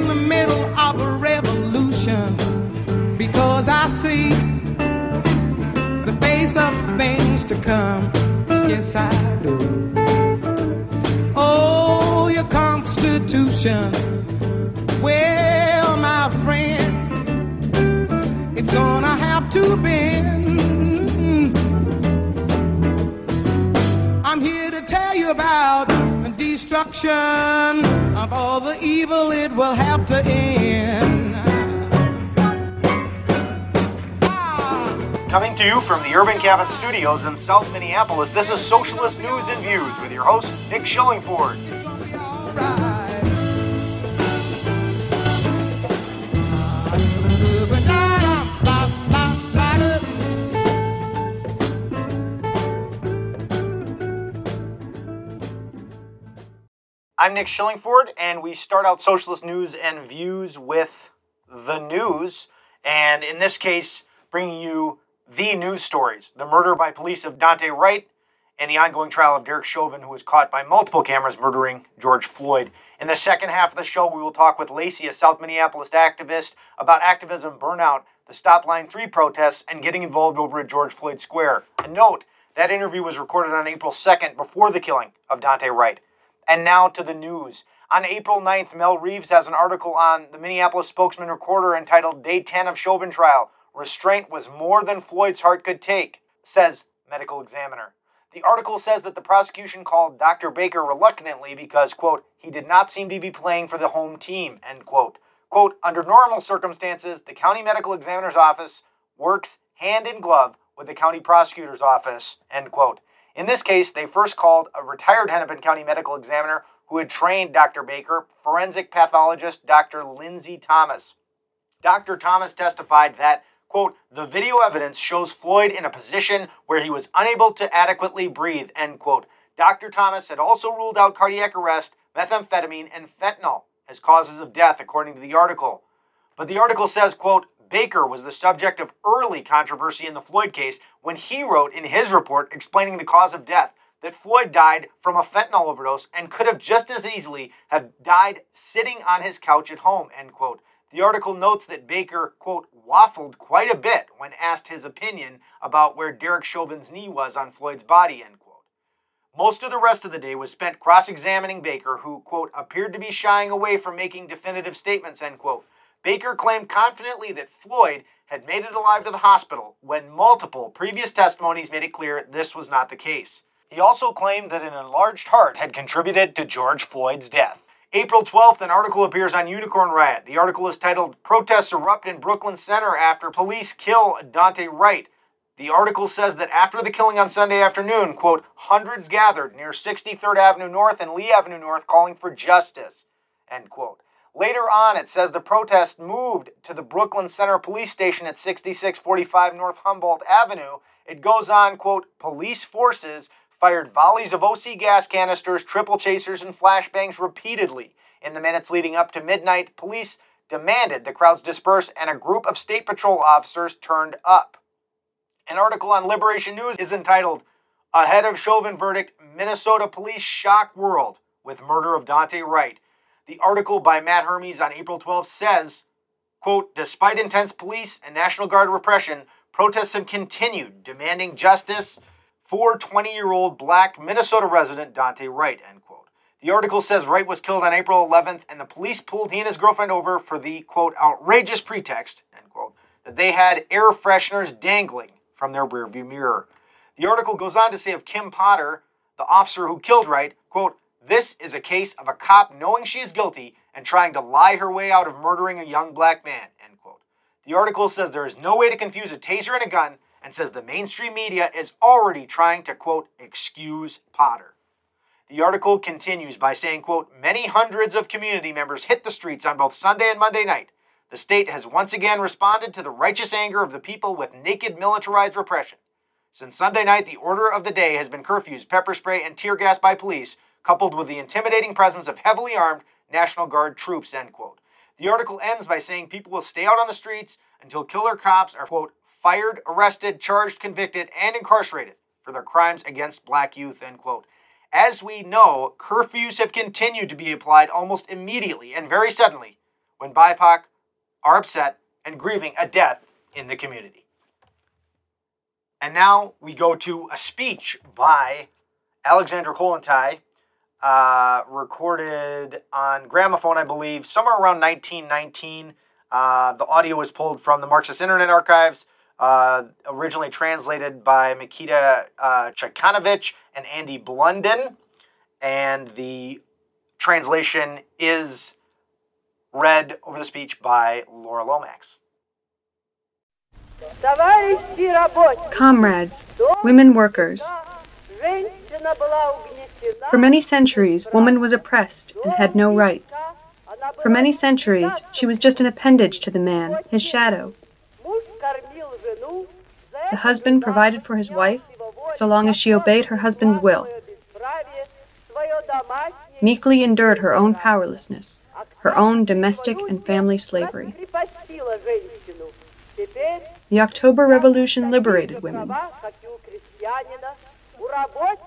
in the middle of a revolution because I see the face of things to come. Yes, I do. Oh, your Constitution. Well, my friend, it's gonna have to bend. I'm here to tell you about the destruction of all the evil it will have Coming to you from the Urban Cabin Studios in South Minneapolis, this is Socialist News and Views with your host, Nick Schillingford. I'm Nick Schillingford, and we start out Socialist News and Views with the news. And in this case, bringing you the news stories the murder by police of Daunte Wright and the ongoing trial of Derek Chauvin, who was caught by multiple cameras murdering George Floyd. In the second half of the show, we will talk with Laci, a South Minneapolis activist, about activism burnout, the Stop Line 3 protests, and getting involved over at George Floyd Square. A note that interview was recorded on April 2nd before the killing of Daunte Wright. And now to the news. On April 9th, Mel Reeves has an article on the Minneapolis Spokesman Recorder entitled Day 10 of Chauvin Trial Restraint was more than Floyd's heart could take, says medical examiner. The article says that the prosecution called Dr. Baker reluctantly because, quote, he did not seem to be playing for the home team, end quote. Quote, under normal circumstances, the county medical examiner's office works hand in glove with the county prosecutor's office, end quote. In this case, they first called a retired Hennepin County medical examiner who had trained Dr. Baker, forensic pathologist Dr. Lindsey Thomas. Dr. Thomas testified that, quote, the video evidence shows Floyd in a position where he was unable to adequately breathe, end quote. Dr. Thomas had also ruled out cardiac arrest, methamphetamine, and fentanyl as causes of death, according to the article. But the article says, quote, Baker was the subject of early controversy in the Floyd case when he wrote in his report explaining the cause of death that Floyd died from a fentanyl overdose and could have just as easily have died sitting on his couch at home, end quote. The article notes that Baker, quote, waffled quite a bit when asked his opinion about where Derek Chauvin's knee was on Floyd's body, end quote. Most of the rest of the day was spent cross examining Baker, who, quote, appeared to be shying away from making definitive statements, end quote. Baker claimed confidently that Floyd had made it alive to the hospital when multiple previous testimonies made it clear this was not the case. He also claimed that an enlarged heart had contributed to George Floyd's death. April 12th, an article appears on Unicorn Riot. The article is titled Protests Erupt in Brooklyn Center After Police Kill Daunte Wright. The article says that after the killing on Sunday afternoon, quote, hundreds gathered near 63rd Avenue North and Lee Avenue North calling for justice, end quote. Later on, it says the protest moved to the Brooklyn Center Police Station at 6645 North Humboldt Avenue. It goes on, quote, police forces fired volleys of OC gas canisters, triple chasers, and flashbangs repeatedly. In the minutes leading up to midnight, police demanded the crowds disperse and a group of State Patrol officers turned up. An article on Liberation News is entitled Ahead of Chauvin Verdict Minnesota Police Shock World with Murder of Daunte Wright. The article by Matt Hermes on April 12 says, quote, despite intense police and National Guard repression, protests have continued demanding justice for 20-year-old black Minnesota resident Daunte Wright, end quote. The article says Wright was killed on April 11th and the police pulled he and his girlfriend over for the, quote, outrageous pretext, end quote, that they had air fresheners dangling from their rearview mirror. The article goes on to say of Kim Potter, the officer who killed Wright, quote, this is a case of a cop knowing she is guilty and trying to lie her way out of murdering a young black man. End quote. The article says there is no way to confuse a taser and a gun and says the mainstream media is already trying to, quote, excuse Potter. The article continues by saying, quote, many hundreds of community members hit the streets on both Sunday and Monday night. The state has once again responded to the righteous anger of the people with naked militarized repression. Since Sunday night, the order of the day has been curfews, pepper spray, and tear gas by police coupled with the intimidating presence of heavily armed National Guard troops, end quote. The article ends by saying people will stay out on the streets until killer cops are, quote, fired, arrested, charged, convicted, and incarcerated for their crimes against black youth, end quote. As we know, curfews have continued to be applied almost immediately and very suddenly when BIPOC are upset and grieving a death in the community. And now we go to a speech by Alexandra Kollontai, uh, recorded on gramophone, I believe, somewhere around 1919. Uh, the audio was pulled from the Marxist Internet Archives, uh, originally translated by Mikita uh, Chikanovich and Andy Blunden. And the translation is read over the speech by Laura Lomax. Comrades, women workers. For many centuries, woman was oppressed and had no rights. For many centuries, she was just an appendage to the man, his shadow. The husband provided for his wife so long as she obeyed her husband's will, meekly endured her own powerlessness, her own domestic and family slavery. The October Revolution liberated women.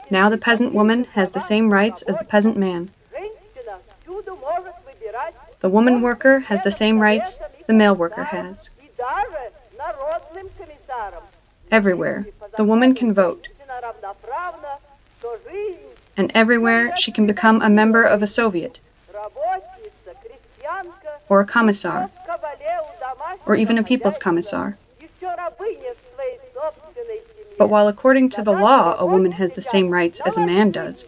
Now the peasant woman has the same rights as the peasant man. The woman worker has the same rights the male worker has. Everywhere, the woman can vote. And everywhere, she can become a member of a Soviet, or a commissar, or even a people's commissar. But while according to the law a woman has the same rights as a man does,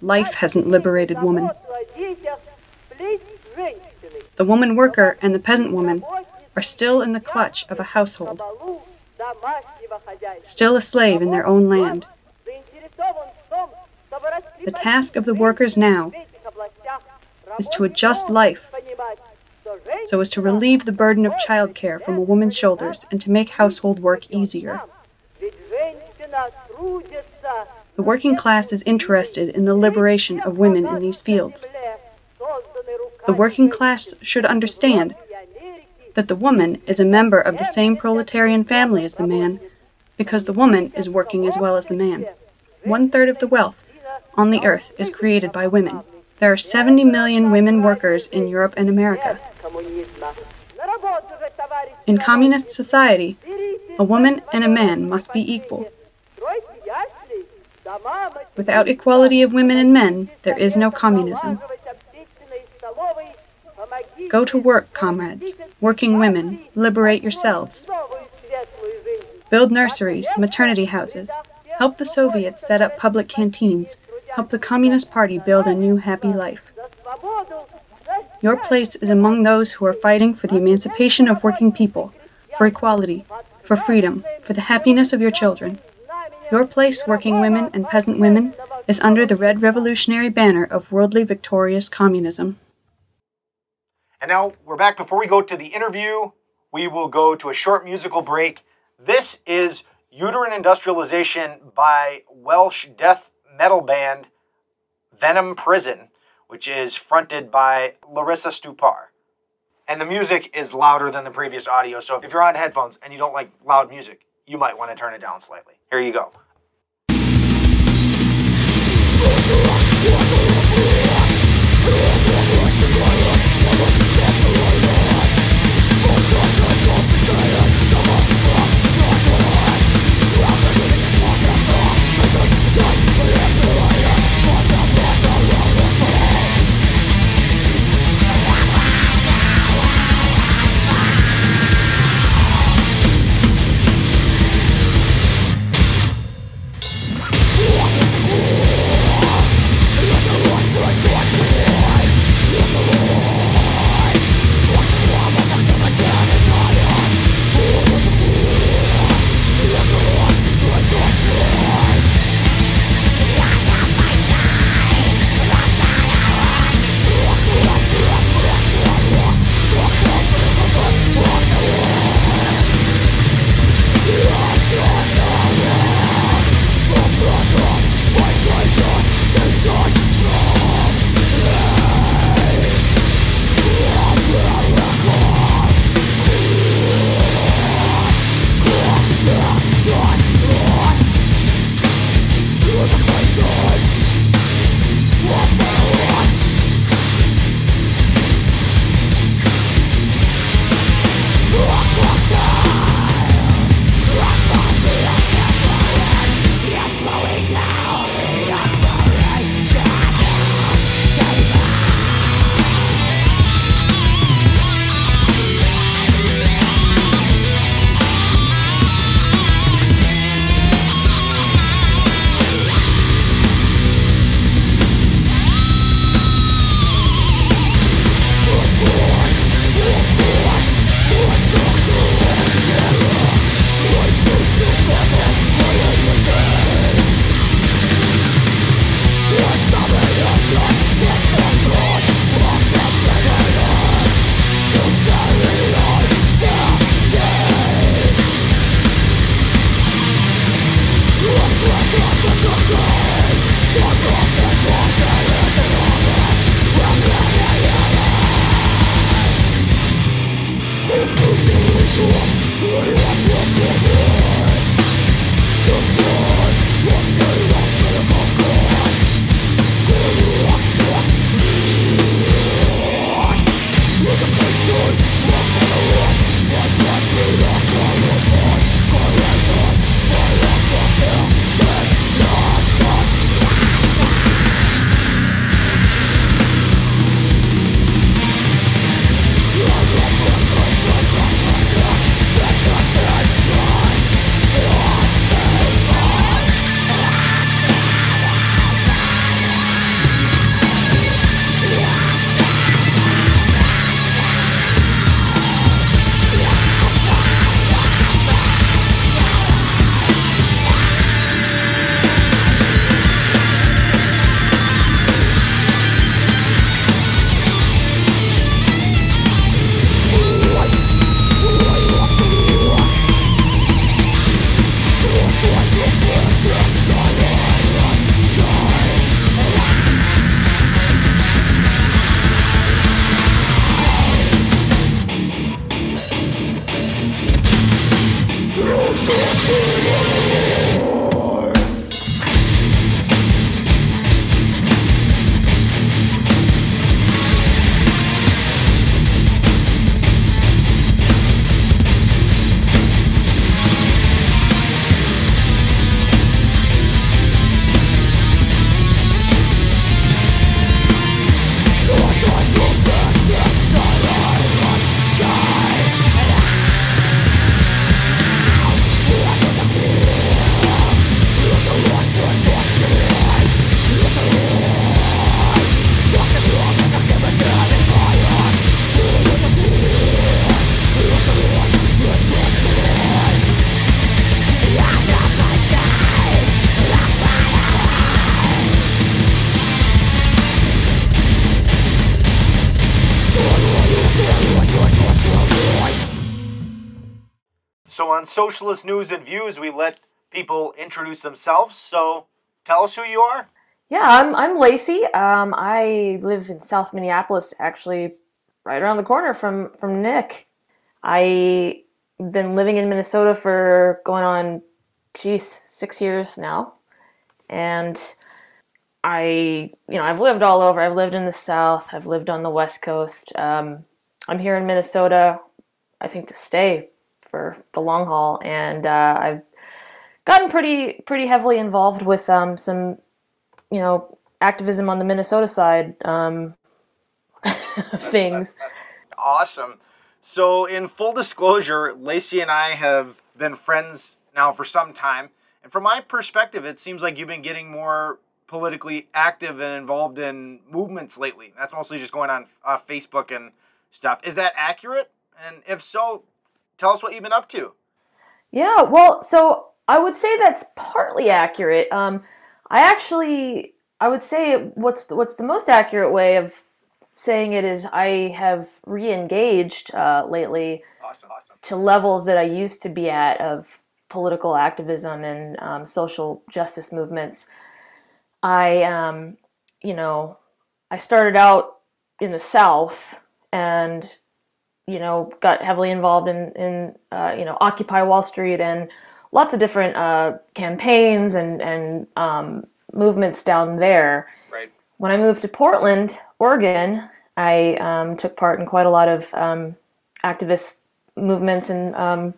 life hasn't liberated woman. The woman worker and the peasant woman are still in the clutch of a household, still a slave in their own land. The task of the workers now is to adjust life so as to relieve the burden of childcare from a woman's shoulders and to make household work easier. The working class is interested in the liberation of women in these fields. The working class should understand that the woman is a member of the same proletarian family as the man, because the woman is working as well as the man. One third of the wealth on the earth is created by women. There are 70 million women workers in Europe and America. In communist society, a woman and a man must be equal. Without equality of women and men, there is no communism. Go to work, comrades, working women, liberate yourselves. Build nurseries, maternity houses. Help the Soviets set up public canteens. Help the Communist Party build a new happy life. Your place is among those who are fighting for the emancipation of working people, for equality, for freedom, for the happiness of your children. Your place, working women and peasant women, is under the red revolutionary banner of worldly victorious communism. And now we're back. Before we go to the interview, we will go to a short musical break. This is Uterine Industrialization by Welsh death metal band Venom Prison, which is fronted by Larissa Stupar. And the music is louder than the previous audio, so if you're on headphones and you don't like loud music, you might want to turn it down slightly. Here you go. so full of So on Socialist News and Views, we let people introduce themselves. So tell us who you are. Yeah, I'm I'm Laci. Um, I live in South Minneapolis, actually, right around the corner from from Nick. I've been living in Minnesota for going on, geez, six years now, and I, you know, I've lived all over. I've lived in the South. I've lived on the West Coast. Um, I'm here in Minnesota, I think, to stay for the long haul, and uh, I've gotten pretty pretty heavily involved with um, some you know, activism on the Minnesota side um, things. Awesome. So, in full disclosure, Laci and I have been friends now for some time. And from my perspective, it seems like you've been getting more politically active and involved in movements lately. That's mostly just going on uh, Facebook and stuff. Is that accurate? And if so, tell us what you've been up to. Yeah, well, so I would say that's partly accurate. Um, I actually, I would say what's what's the most accurate way of saying it is I have re-engaged uh, lately awesome, awesome. to levels that I used to be at of political activism and um, social justice movements. I, um, you know, I started out in the South and, you know, got heavily involved in, in uh, you know, Occupy Wall Street and lots of different uh, campaigns and and um, movements down there. Right. When I moved to Portland, Oregon, I um, took part in quite a lot of um, activist movements and um,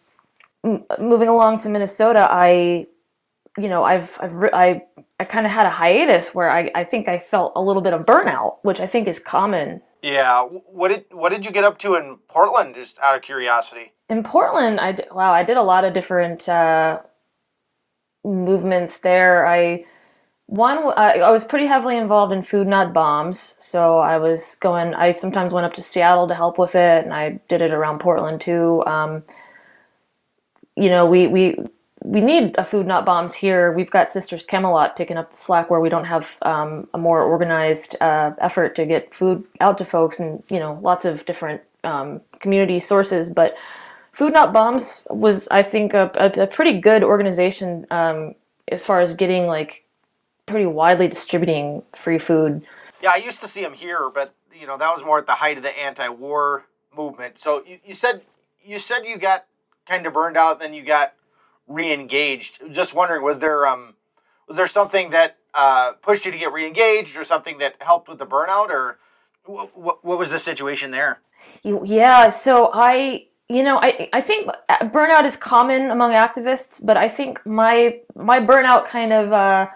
m- moving along to Minnesota. I, you know, I've I've re- I I kind of had a hiatus where I, I think I felt a little bit of burnout, which I think is common yeah. What did what did you get up to in Portland? Just out of curiosity. In Portland, I did, wow, I did a lot of different uh, movements there. I one I, I was pretty heavily involved in food not bombs, so I was going. I sometimes went up to Seattle to help with it, and I did it around Portland too. Um, you know, we we we need a food not bombs here. We've got Sisters Camelot picking up the slack where we don't have um, a more organized uh, effort to get food out to folks, and you know, lots of different um, community sources. But Food Not Bombs was, I think, a, a, a pretty good organization um, as far as getting like pretty widely distributing free food. Yeah, I used to see them here, but you know that was more at the height of the anti-war movement. So you, you said you said you got kind of burned out, then you got re-engaged. Just wondering, was there um, was there something that uh, pushed you to get re-engaged, or something that helped with the burnout, or what, what, was the situation there? Yeah, so I, you know, I I think burnout is common among activists, but I think my my burnout kind of. Uh,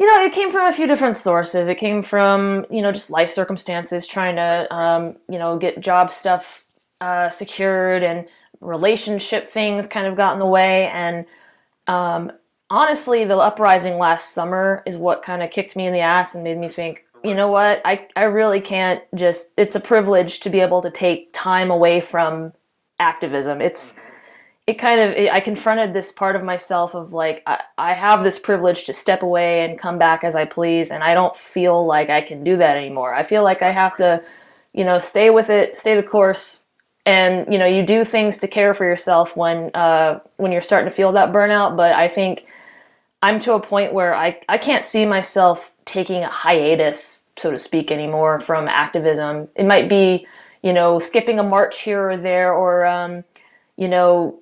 you know, it came from a few different sources. It came from, you know, just life circumstances, trying to, um, you know, get job stuff uh, secured and relationship things kind of got in the way. And um, honestly, the uprising last summer is what kind of kicked me in the ass and made me think, you know what, I, I really can't just, it's a privilege to be able to take time away from activism. It's, it kind of, it, I confronted this part of myself of like, I, I have this privilege to step away and come back as I please. And I don't feel like I can do that anymore. I feel like I have to, you know, stay with it, stay the course, and you know you do things to care for yourself when uh, when you're starting to feel that burnout but i think i'm to a point where i, I can't see myself taking a hiatus so to speak anymore from activism. It might be you know skipping a march here or there or um, you know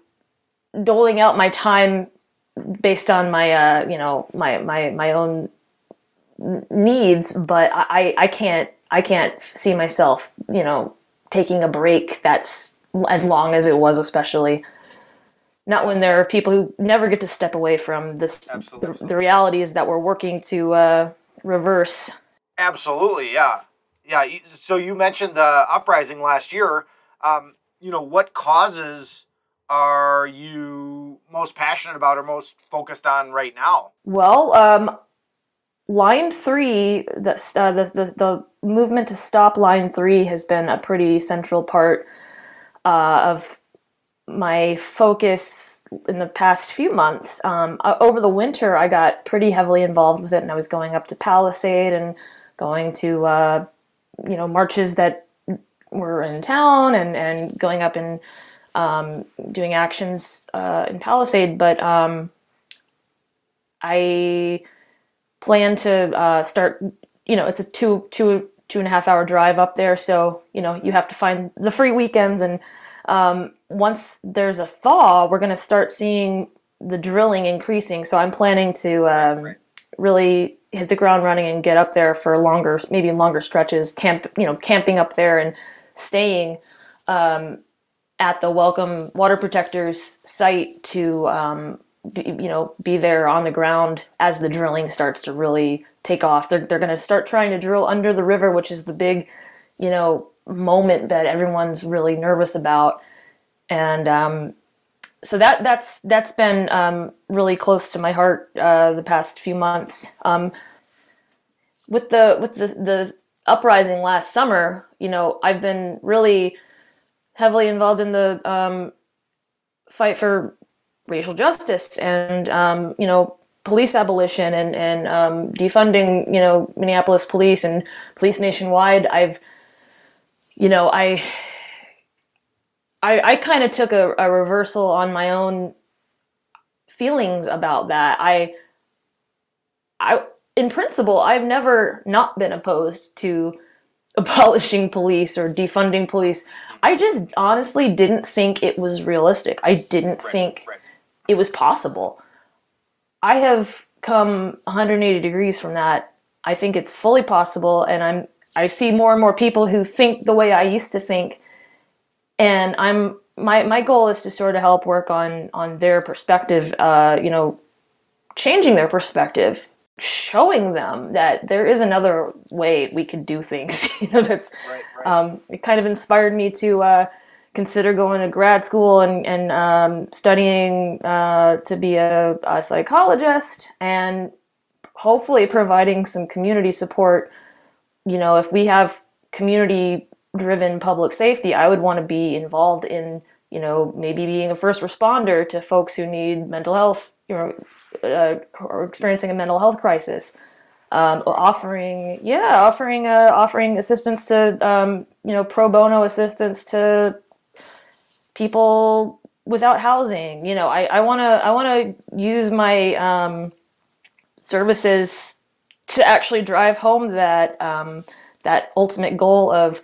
doling out my time based on my uh, you know my my my own needs but i i can't i can't see myself you know taking a break that's as long as it was, especially. Not when there are people who never get to step away from this. The, the, reality is that we're working to uh, reverse. Absolutely, yeah, yeah. So you mentioned the uprising last year. Um, you know, what causes are you most passionate about or most focused on right now? Well, um, line three, the, uh, the, the, the movement to stop line three has been a pretty central part uh, of my focus in the past few months. Um, uh, over the winter, I got pretty heavily involved with it, and I was going up to Palisade and going to uh, you know marches that were in town, and and going up and um, doing actions uh, in Palisade, but um, I plan to uh, start. You know, it's a two two two and a half hour drive up there, so you know you have to find the free weekends. And um, once there's a thaw, we're going to start seeing the drilling increasing. So I'm planning to um, really hit the ground running and get up there for longer, maybe longer stretches. Camp, you know, camping up there and staying um, at the Welcome Water Protectors site to um, be, you know be there on the ground as the drilling starts to really take off. They're they're going to start trying to drill under the river, which is the big you know moment that everyone's really nervous about, and um, so that that's that's been um, really close to my heart uh, the past few months. Um, with the with the the uprising last summer, you know, I've been really heavily involved in the um, fight for racial justice and um, you know police abolition and and um, defunding you know Minneapolis police and police nationwide. I've you know I I, I kind of took a, a reversal on my own feelings about that. I I in principle I've never not been opposed to abolishing police or defunding police. I just honestly didn't think it was realistic. I didn't Right, think right. It was possible. I have come 180 degrees from that. I think it's fully possible and I'm I see more and more people who think the way I used to think and I'm my my goal is to sort of help work on on their perspective uh, you know changing their perspective showing them that there is another way we could do things you know that's Right, right. um, it kind of inspired me to uh, consider going to grad school and, and um, studying uh, to be a, a psychologist and hopefully providing some community support. You know, if we have community driven public safety, I would want to be involved in, you know, maybe being a first responder to folks who need mental health, you know, uh, or experiencing a mental health crisis um, offering yeah offering uh, offering assistance to um, you know pro bono assistance to people without housing you know i want to i want to use my um, services to actually drive home that um, that ultimate goal of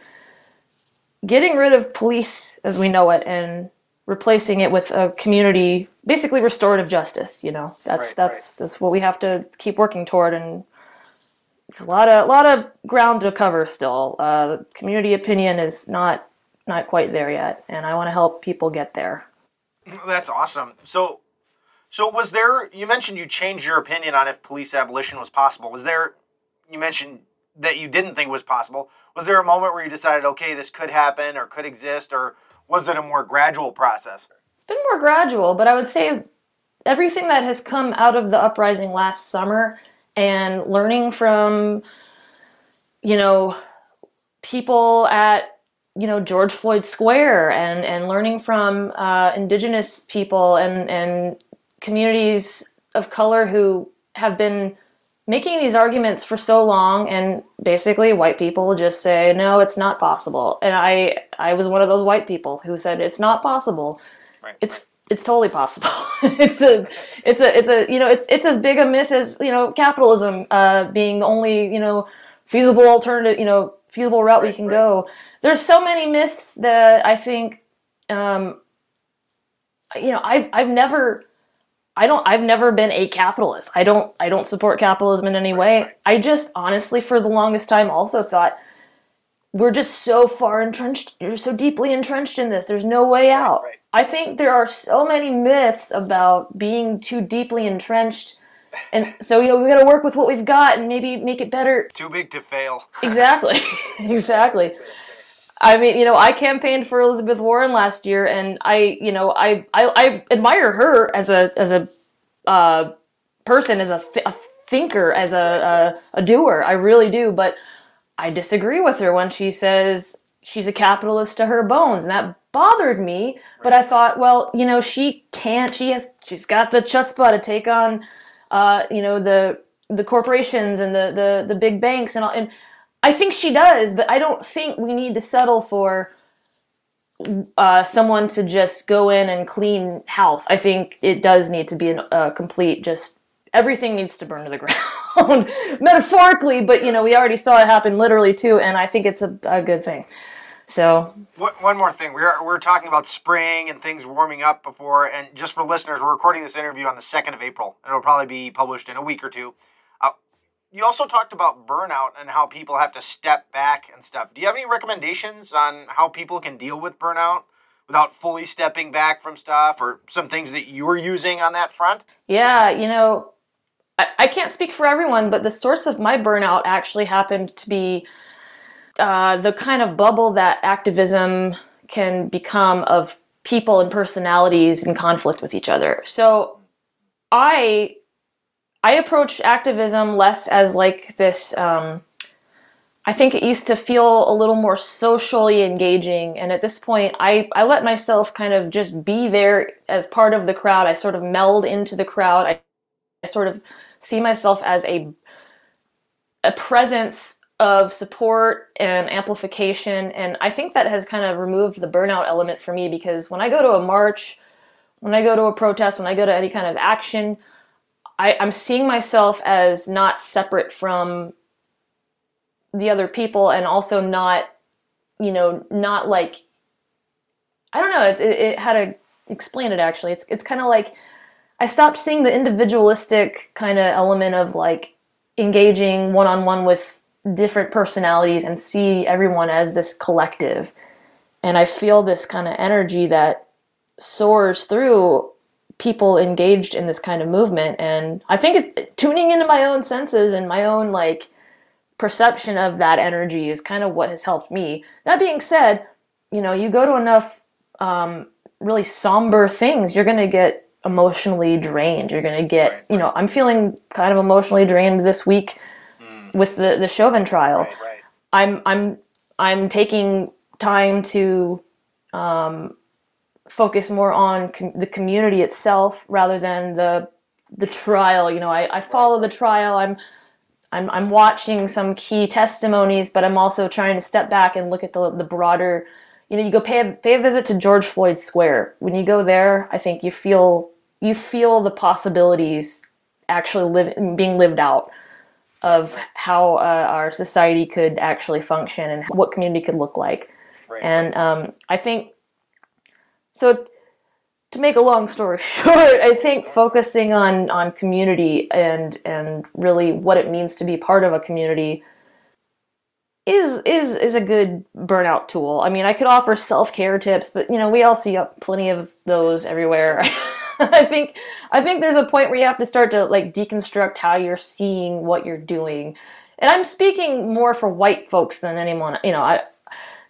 getting rid of police as we know it and replacing it with a community basically restorative justice you know. That's Right, that's that's what we have to keep working toward and a lot of a lot of ground to cover still. Uh, community opinion is not not quite there yet and i want to help people get there That's awesome. So, so was there? You mentioned you changed your opinion on if police abolition was possible. Was there? You mentioned that you didn't think was possible. Was there a moment where you decided, okay, this could happen or could exist, or was it a more gradual process? it's been more gradual, but I would say everything that has come out of the uprising last summer and learning from, you know, people at you know George Floyd Square and and learning from uh, indigenous people and and communities of color who have been making these arguments for so long and basically white people just say no it's not possible. And i i was one of those white people who said it's not possible. Right. it's it's totally possible. It's a it's a it's a you know it's it's as big a myth as you know capitalism uh being the only you know feasible alternative you know feasible route we can right. go there's so many myths that i think um you know i've i've never I don't I've never been a capitalist. I don't I don't support capitalism in any way. right. I just honestly for the longest time also thought we're just so far entrenched you're so deeply entrenched in this. There's no way out. right. I think there are so many myths about being too deeply entrenched and so you know, we got to work with what we've got and maybe make it better. Too big to fail. Exactly. exactly. I mean, you know, I campaigned for Elizabeth Warren last year, and I, you know, I, I, I admire her as a as a uh, person, as a, th- a thinker, as a, a a doer. I really do, but I disagree with her when she says she's a capitalist to her bones, and that bothered me. But I thought, well, you know, she can't. She has. She's got the chutzpah to take on, uh, you know, the the corporations and the the the big banks and all. And I think she does, but I don't think we need to settle for uh, someone to just go in and clean house. I think it does need to be a uh, complete just everything needs to burn to the ground metaphorically, but you know we already saw it happen literally too, and I think it's a, a good thing. So one more thing, we're we're talking about spring and things warming up before, and just for listeners, we're recording this interview on the second of April. It'll probably be published in a week or two. Uh, you also talked about burnout and how people have to step back and stuff. Do you have any recommendations on how people can deal with burnout? without fully stepping back from stuff or some things that you're using on that front? Yeah, you know, I, I can't speak for everyone, but the source of my burnout actually happened to be uh, the kind of bubble that activism can become of people and personalities in conflict with each other. So I I approach activism less as like this. Um, I think it used to feel a little more socially engaging, and at this point, I I let myself kind of just be there as part of the crowd. I sort of meld into the crowd. I, I sort of see myself as a a presence of support and amplification. And I think that has kind of removed the burnout element for me because when I go to a march, when I go to a protest, when I go to any kind of action, I, am seeing myself as not separate from the other people and also not, you know, not like, I don't know, it, it, it how to explain it actually. It's, it's kind of like I stopped seeing the individualistic kind of element of like engaging one on one with different personalities and see everyone as this collective. And I feel this kind of energy that soars through people engaged in this kind of movement. And I think it's tuning into my own senses and my own like perception of that energy is kind of what has helped me. That being said, you know, you go to enough um, really somber things, you're going to get emotionally drained. You're going to get, you know, I'm feeling kind of emotionally drained this week with the the Chauvin trial. Right, right. I'm I'm I'm taking time to um, focus more on com- the community itself rather than the the trial. You know, I, I follow the trial. I'm I'm I'm watching some key testimonies, but I'm also trying to step back and look at the the broader. You know, you go pay a, pay a visit to George Floyd Square. When you go there, I think you feel you feel the possibilities actually live, being lived out of how uh, our society could actually function and what community could look like. Right. And um, I think so. To make a long story short, I think focusing on on community and and really what it means to be part of a community is is is a good burnout tool. I mean, I could offer self care tips, but you know, we all see plenty of those everywhere. I think I think there's a point where you have to start to like deconstruct how you're seeing what you're doing. And I'm speaking more for white folks than anyone, you know, I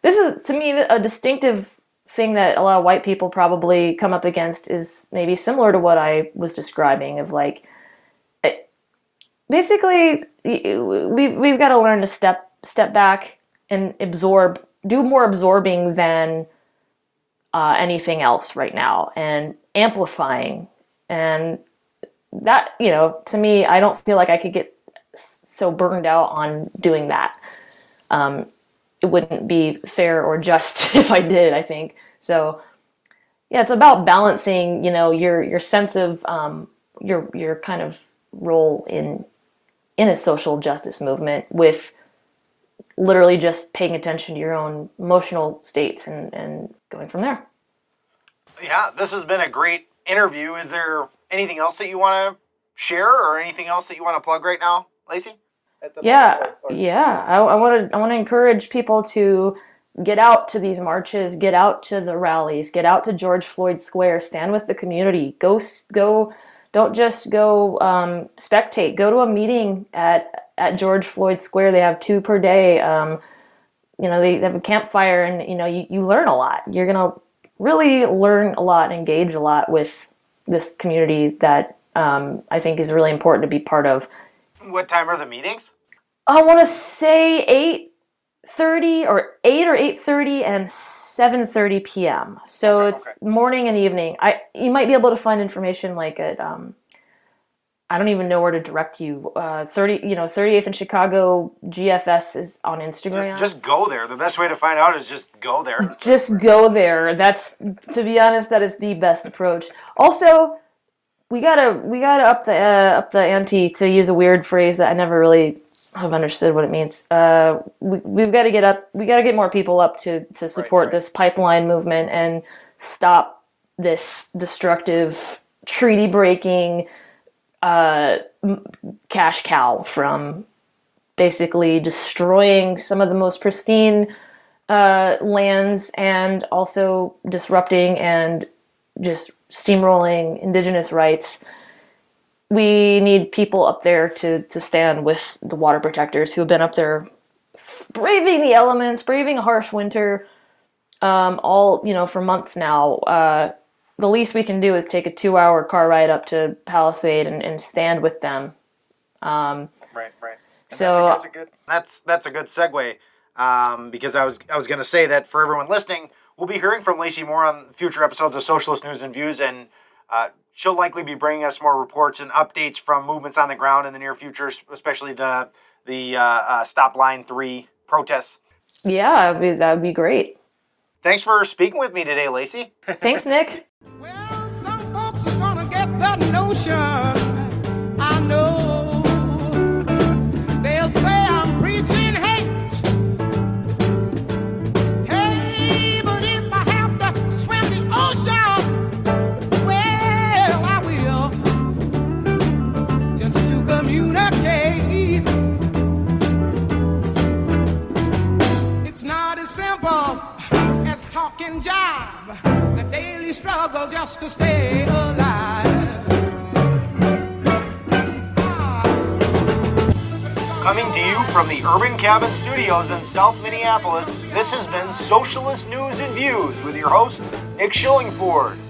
this is to me a distinctive thing that a lot of white people probably come up against is maybe similar to what I was describing of like it, basically we we've got to learn to step step back and absorb do more absorbing than uh, anything else right now and amplifying. And that you know to me i don't feel like i could get so burned out on doing that. Um, it wouldn't be fair or just if i did i think. So yeah it's about balancing you know your your sense of um, your your kind of role in in a social justice movement with literally just paying attention to your own emotional states and, and going from there. Yeah, this has been a great interview. Is there anything else that you want to share or anything else that you want to plug right now, Laci? Yeah, yeah. I want to I want to encourage people to get out to these marches, get out to the rallies, get out to George Floyd Square, stand with the community. Go go don't just go um, spectate. Go to a meeting at at George Floyd Square. They have two per day. Um, you know, they, they, have a campfire, and you know, you, you learn a lot. You're gonna really learn a lot, and engage a lot with this community that um, I think is really important to be part of. What time are the meetings? I want to say eight thirty or eight or eight thirty and seven thirty p.m. So okay, it's okay. morning and evening. I you might be able to find information like at um, I don't even know where to direct you. Uh, Thirty, you know, 38th in Chicago. GFS is on Instagram. Just, just go there. The best way to find out is just go there. just go there. That's to be honest, that is the best approach. Also, we gotta we gotta up the uh, up the ante to use a weird phrase that I never really have understood what it means. Uh, we we've got to get up. We got to get more people up to to support right. this pipeline movement and stop this destructive treaty breaking uh, cash cow from basically destroying some of the most pristine uh, lands and also disrupting and just steamrolling indigenous rights. We need people up there to, to stand with the water protectors who have been up there braving the elements, braving a harsh winter, um, all you know for months now. Uh, the least we can do is take a two-hour car ride up to Palisade and, and stand with them. Um, Right, right. And So- that's a, that's a good that's that's a good segue um, because I was I was going to say that for everyone listening, we'll be hearing from Laci more on future episodes of Socialist News and Views, and uh, she'll likely be bringing us more reports and updates from movements on the ground in the near future, especially the the uh, uh, Stop Line Three protests. yeah, that'd be, that'd be great. Thanks for speaking with me today, Laci. Thanks, Nick. Well, to stay alive. Coming to you from the Urban Cabin Studios in South Minneapolis, this has been Socialist News and Views with your host, Nick Schillingford.